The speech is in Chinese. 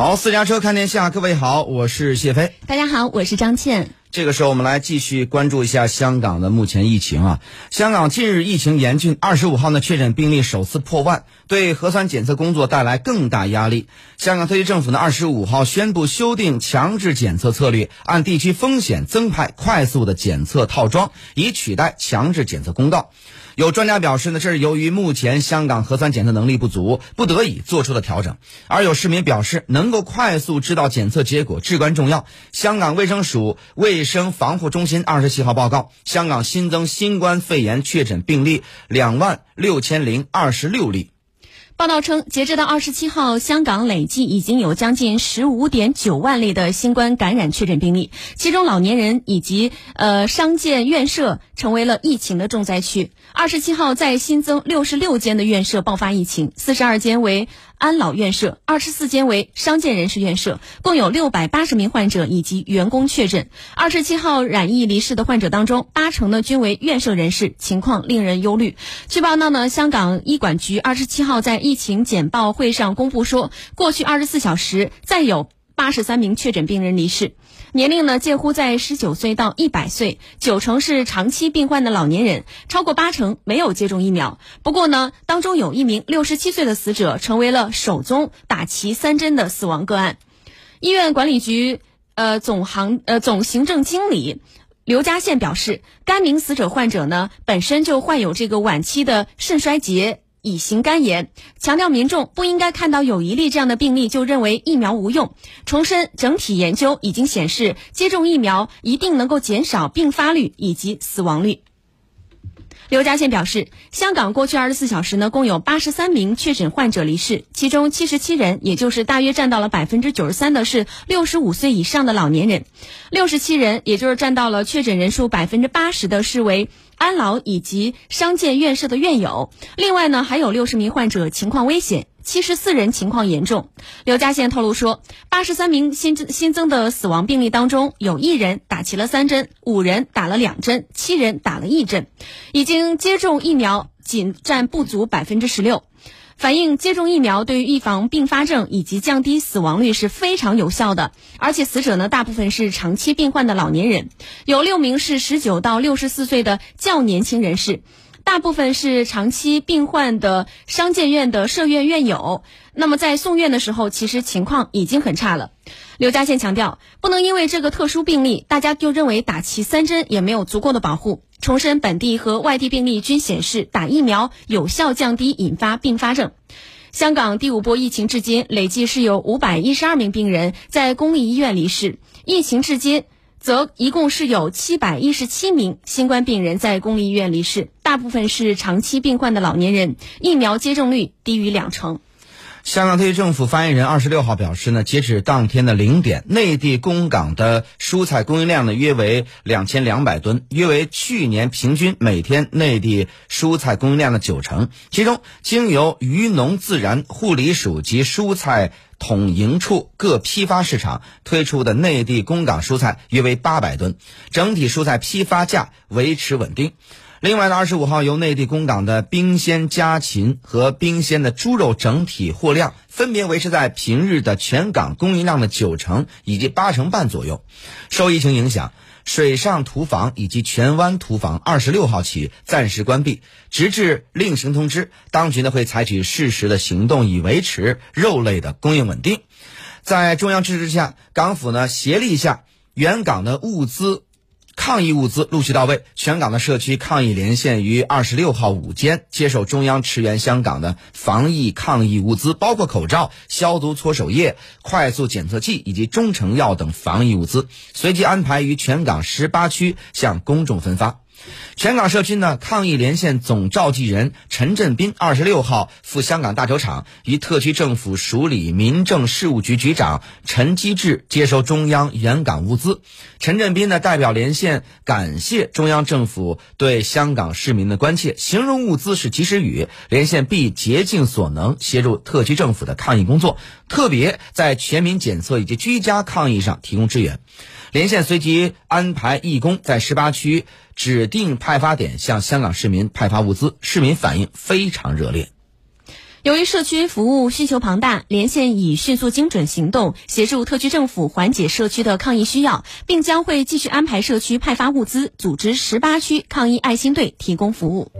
好，私家车看天下，各位好，我是谢飞。大家好，我是张倩。这个时候，我们来继续关注一下香港的目前疫情啊。香港近日疫情严峻，二十五号呢确诊病例首次破万，对核酸检测工作带来更大压力。香港特区政府呢二十五号宣布修订强制检测策略，按地区风险增派快速的检测套装，以取代强制检测公告。有专家表示呢，这是由于目前香港核酸检测能力不足，不得已做出的调整。而有市民表示，能够快速知道检测结果至关重要。香港卫生署卫生防护中心二十七号报告，香港新增新冠肺炎确诊病例两万六千零二十六例。报道称，截至到二十七号，香港累计已经有将近十五点九万例的新冠感染确诊病例，其中老年人以及呃商建院舍成为了疫情的重灾区。二十七号再新增六十六间的院舍爆发疫情，四十二间为安老院舍，二十四间为商界人士院舍，共有六百八十名患者以及员工确诊。二十七号染疫离世的患者当中，八成呢均为院舍人士，情况令人忧虑。据报道呢，香港医管局二十七号在疫情简报会上公布说，过去二十四小时再有八十三名确诊病人离世，年龄呢介乎在十九岁到一百岁，九成是长期病患的老年人，超过八成没有接种疫苗。不过呢，当中有一名六十七岁的死者成为了首宗打齐三针的死亡个案。医院管理局呃总行呃总行政经理。刘家宪表示，该名死者患者呢本身就患有这个晚期的肾衰竭。乙型肝炎，强调民众不应该看到有一例这样的病例就认为疫苗无用。重申，整体研究已经显示，接种疫苗一定能够减少病发率以及死亡率。刘家倩表示，香港过去二十四小时呢，共有八十三名确诊患者离世，其中七十七人，也就是大约占到了百分之九十三的是六十五岁以上的老年人，六十七人，也就是占到了确诊人数百分之八十的是为安老以及商建院舍的院友。另外呢，还有六十名患者情况危险。七十四人情况严重，刘家宪透露说，八十三名新增新增的死亡病例当中，有一人打齐了三针，五人打了两针，七人打了一针，已经接种疫苗仅占不足百分之十六，反映接种疫苗对于预防并发症以及降低死亡率是非常有效的。而且死者呢，大部分是长期病患的老年人，有六名是十九到六十四岁的较年轻人士。大部分是长期病患的商建院的社院院友，那么在送院的时候，其实情况已经很差了。刘家宪强调，不能因为这个特殊病例，大家就认为打齐三针也没有足够的保护。重申，本地和外地病例均显示打疫苗有效降低引发并发症。香港第五波疫情至今累计是有五百一十二名病人在公立医院离世，疫情至今。则一共是有七百一十七名新冠病人在公立医院离世，大部分是长期病患的老年人，疫苗接种率低于两成。香港特区政府发言人二十六号表示呢，截止当天的零点，内地供港的蔬菜供应量呢约为两千两百吨，约为去年平均每天内地蔬菜供应量的九成。其中，经由渔农自然护理署及蔬菜。统营处各批发市场推出的内地供港蔬菜约为八百吨，整体蔬菜批发价维持稳定。另外呢，二十五号由内地供港的冰鲜家禽和冰鲜的猪肉整体货量分别维持在平日的全港供应量的九成以及八成半左右。受疫情影响。水上屠房以及荃湾屠房二十六号起暂时关闭，直至另行通知。当局呢会采取适时的行动，以维持肉类的供应稳定。在中央支持下，港府呢协力下，原港的物资。抗疫物资陆续到位，全港的社区抗疫连线于二十六号午间接受中央驰援香港的防疫抗疫物资，包括口罩、消毒搓手液、快速检测器以及中成药等防疫物资，随即安排于全港十八区向公众分发。全港社区呢，抗疫连线总召集人陈振斌二十六号赴香港大球场，与特区政府署理民政事务局局长陈基志接收中央援港物资。陈振斌呢，代表连线感谢中央政府对香港市民的关切，形容物资是及时雨，连线必竭尽所能协助特区政府的抗疫工作，特别在全民检测以及居家抗疫上提供支援。连线随即安排义工在十八区指定派发点向香港市民派发物资，市民反应非常热烈。由于社区服务需求庞大，连线已迅速精准行动，协助特区政府缓解社区的抗疫需要，并将会继续安排社区派发物资，组织十八区抗疫爱心队提供服务。